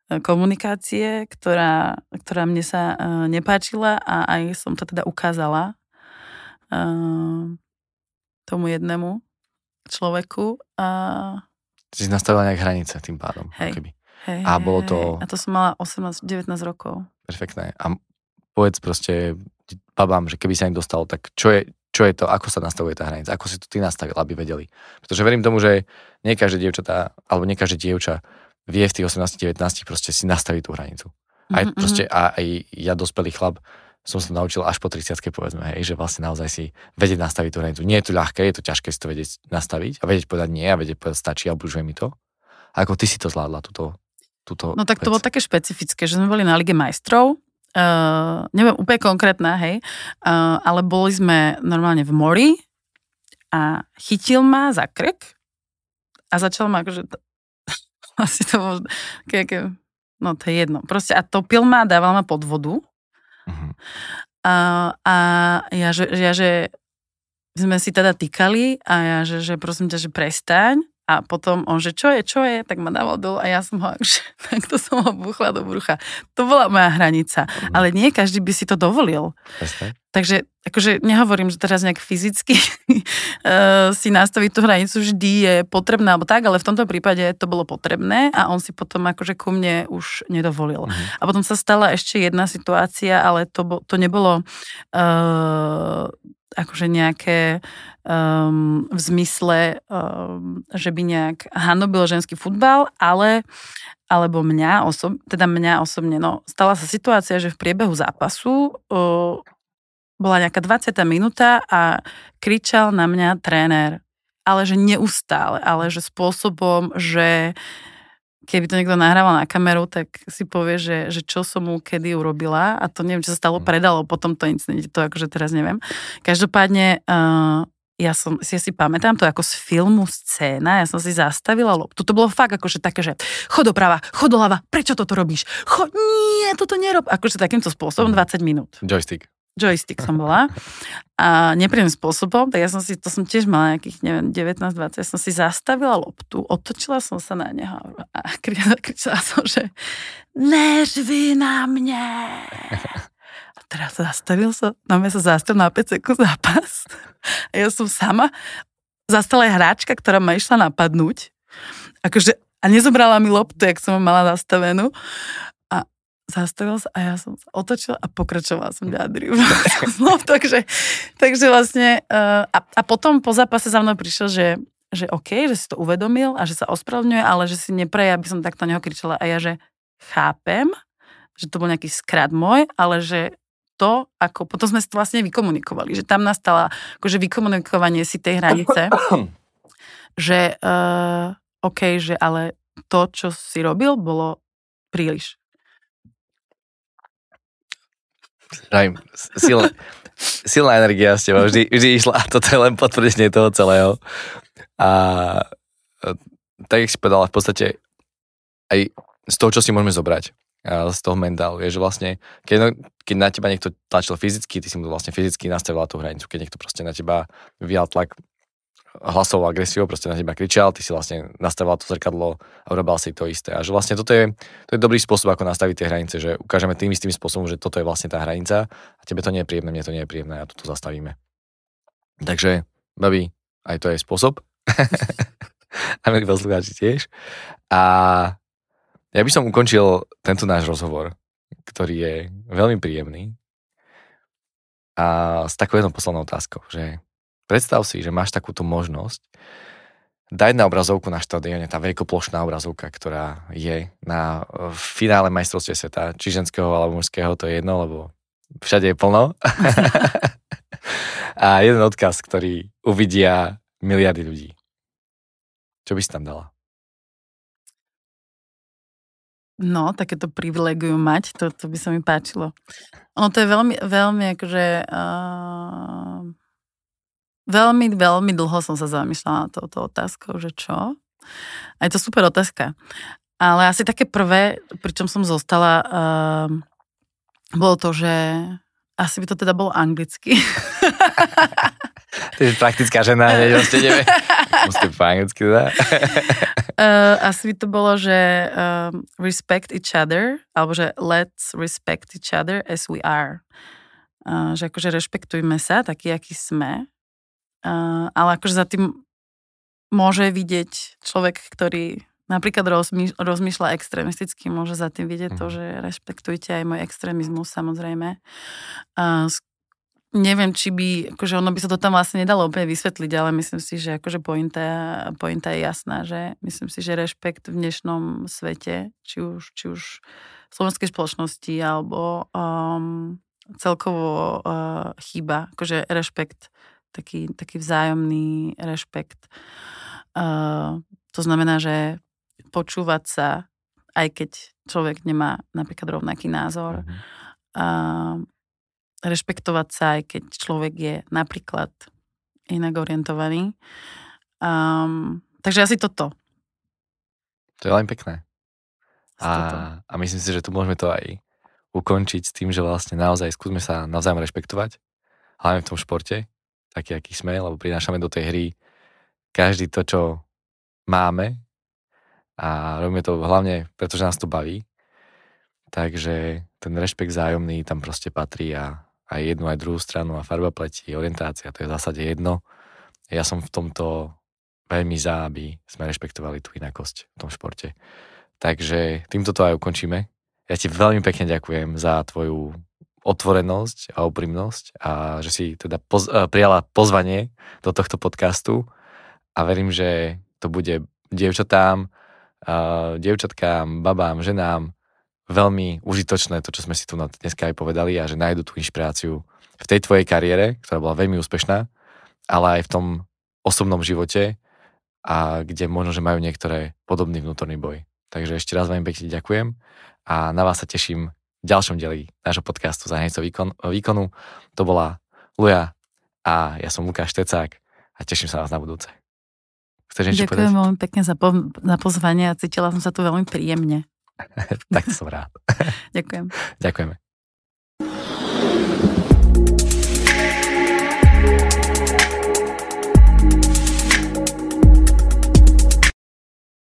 e, komunikácie, ktorá, ktorá mne sa uh, nepáčila a aj som to teda ukázala tomu jednému človeku. A... Si nastavila nejak hranice tým pádom. Hej. Keby. Hej, A bolo to- hej. A to som mala 18-19 rokov. Perfektné. A povedz proste babám, že keby sa im dostalo, tak čo je, čo je to, ako sa nastavuje tá hranica, ako si to ty nastavila, aby vedeli. Pretože verím tomu, že nie každé dievčatá, alebo nie každé dievča vie v tých 18-19 proste si nastaviť tú hranicu. Aj Mhm, proste, a aj ja dospelý chlap som sa naučil až po 30 povedzme, hej, že vlastne naozaj si vedieť nastaviť tú hranicu. Nie je to ľahké, je to ťažké si to vedieť nastaviť a vedieť povedať nie a vedieť povedať stačí a obľúžuje mi to. A ako ty si to zvládla, túto, túto No tak to vec? bolo také špecifické, že sme boli na Lige majstrov, uh, neviem úplne konkrétna, hej, uh, ale boli sme normálne v mori a chytil ma za krk a začal ma akože, <laughs> asi to bolo, no to je jedno, proste a topil ma a dával ma pod vodu Mhm. a, a ja, že, ja, že sme si teda týkali a ja, že, že prosím ťa, že prestaň a potom on, že čo je, čo je, tak ma dával dolu a ja som ho, že, <laughs> tak to som ho buchla do brucha. To bola moja hranica, Mhm. ale nie každý by si to dovolil. Presne. Takže akože nehovorím, že teraz nejak fyzicky <laughs> eh, si nastaviť tú hranicu vždy je potrebné, alebo tak, ale v tomto prípade to bolo potrebné a on si potom akože ku mne už nedovolil. Mhm. A potom sa stala ešte jedna situácia, ale to, bo, to nebolo uh, akože nejaké um, v zmysle, um, že by nejak hanobil ženský futbal, ale alebo mňa, osob, teda mňa osobne, no stala sa situácia, že v priebehu zápasu uh, bola nejaká 20. minúta a kričal na mňa tréner, ale že neustále, ale že spôsobom, že keby to niekto nahrával na kameru, tak si povie, že, že čo som mu kedy urobila a to neviem, čo sa stalo, Mm. predalo potom to incidente, to akože teraz neviem. Každopádne uh, ja som, si, ja si pamätám to ako z filmu scéna, ja som si zastavila loptu, to bolo fakt akože také, že chod doprava, chod doľava, prečo toto robíš? Chod, nie, toto nerob. Akože takýmto spôsobom Mm. 20 minút Joystick. Joystick som bola a nepríjemným spôsobom, tak ja som si, to som tiež mala nejakých, neviem, 19-20, ja som si zastavila loptu, otočila som sa na neho a kri- <laughs> kričala som, že neřvi na mne. A teraz zastavil sa, na mňa sa zastavil na 5 sekúnd zápas a ja som sama zastala aj hráčka, ktorá ma išla napadnúť. Akože, a nezobrala mi loptu, jak som mala zastavenú. Zastavil sa a ja som sa otočila a pokračovala som dribla. <laughs> no, takže, takže vlastne uh, a, a potom po zápase za mnou prišiel, že že OK, že si to uvedomil a že sa ospravedlňuje, ale že si nepreje, aby som takto neho kričala. A ja, že chápem, že to bol nejaký skrat môj, ale že to, ako, potom sme to vlastne vykomunikovali, že tam nastala akože vykomunikovanie si tej hranice, <coughs> že uh, OK, že ale to, čo si robil, bolo príliš. Rajm, silná, silná energia z teba vždy, vždy išla a toto je len potvrdenie toho celého. A e, tak, jak si povedala, v podstate aj z toho, čo si môžeme zobrať, z toho mentálu, je, že vlastne, keď, no, keď na teba niekto tlačil fyzicky, ty si mu vlastne fyzicky nastavila tú hranicu, keď niekto proste na teba vyjal tlak hlasovou agresiou, proste na teba kričal, ty si vlastne nastavila to zrkadlo a urobila si to isté. A že vlastne toto je, to je dobrý spôsob, ako nastaviť tie hranice, že ukážeme tým istým spôsobom, že toto je vlastne tá hranica a tebe to nie je príjemné, mne to nie je príjemné a toto zastavíme. Takže, babi, aj to je spôsob. <laughs> a milí poslucháči tiež. A ja by som ukončil tento náš rozhovor, ktorý je veľmi príjemný. A s takou jednou poslednou otázkou, že predstav si, že máš takúto možnosť dať na obrazovku na štadióne, tá veľkoplošná obrazovka, ktorá je na v finále majstrovstie sveta, či ženského alebo mužského, to je jedno, lebo všade je plno. <laughs> a jeden odkaz, ktorý uvidia miliardy ľudí. Čo by si tam dala? No, takéto privilegium mať, to, to by sa mi páčilo. Ono to je veľmi, veľmi akože... Uh, veľmi, veľmi dlho som sa zamýšľala na touto otázkou, že čo? A je to super otázka. Ale asi také prvé, pričom som zostala, uh, bolo to, že asi by to teda bolo anglicky. <laughs> Ty si praktická žena, ne, ste <laughs> nevie. Musíte po anglicky, teda. Uh, <laughs> asi by to bolo, že um, respect each other, alebo že let's respect each other as we are. Uh, že akože rešpektujme sa, taký, aký sme. Uh, ale akože za tým môže vidieť človek, ktorý napríklad rozmýš- rozmýšľa extrémisticky, môže za tým vidieť to, mhm. že rešpektujte aj môj extrémizmus, samozrejme. Uh, neviem, či by, akože ono by sa to tam vlastne nedalo úplne vysvetliť, ale myslím si, že akože pointa, pointa je jasná, že myslím si, že rešpekt v dnešnom svete, či už, či už v slovenskej spoločnosti alebo um, celkovo uh, chýba, akože rešpekt, taký, taký vzájomný rešpekt. Uh, to znamená, že počúvať sa, aj keď človek nemá napríklad rovnaký názor. Mm-hmm. Uh, rešpektovať sa, aj keď človek je napríklad inak orientovaný. Um, takže asi toto. To je len pekné. A, a myslím si, že tu môžeme to aj ukončiť s tým, že vlastne naozaj skúsme sa navzájom rešpektovať, hlavne v tom športe, taký, aký sme, lebo prinášame do tej hry každý to, čo máme a robíme to hlavne, pretože nás to baví. Takže ten rešpekt zájomný tam proste patrí a aj jednu, aj druhú stranu a farba pleti, orientácia, to je v zásade jedno. Ja som v tomto veľmi za, aby sme rešpektovali tú inakosť v tom športe. Takže týmto to aj ukončíme. Ja ti veľmi pekne ďakujem za tvoju otvorenosť a úprimnosť a že si teda poz, uh, prijala pozvanie do tohto podcastu a verím, že to bude dievčatám, uh, dievčatkám, babám, ženám veľmi užitočné, to, čo sme si tu dneska aj povedali a že nájdu tú inšpiráciu v tej tvojej kariére, ktorá bola veľmi úspešná, ale aj v tom osobnom živote a kde možno, že majú niektoré podobný vnútorný boj. Takže ešte raz veľmi pekne ďakujem a na vás sa teším ďalšom dieli nášho podcastu za hranicou výkon, výkonu. To bola Luja a ja som Lukáš Tecák a teším sa na vás na budúce. Chceš niečo Ďakujem veľmi pekne za, po, za pozvanie a cítila som sa tu veľmi príjemne. <laughs> tak som rád. <laughs> Ďakujem. Ďakujeme.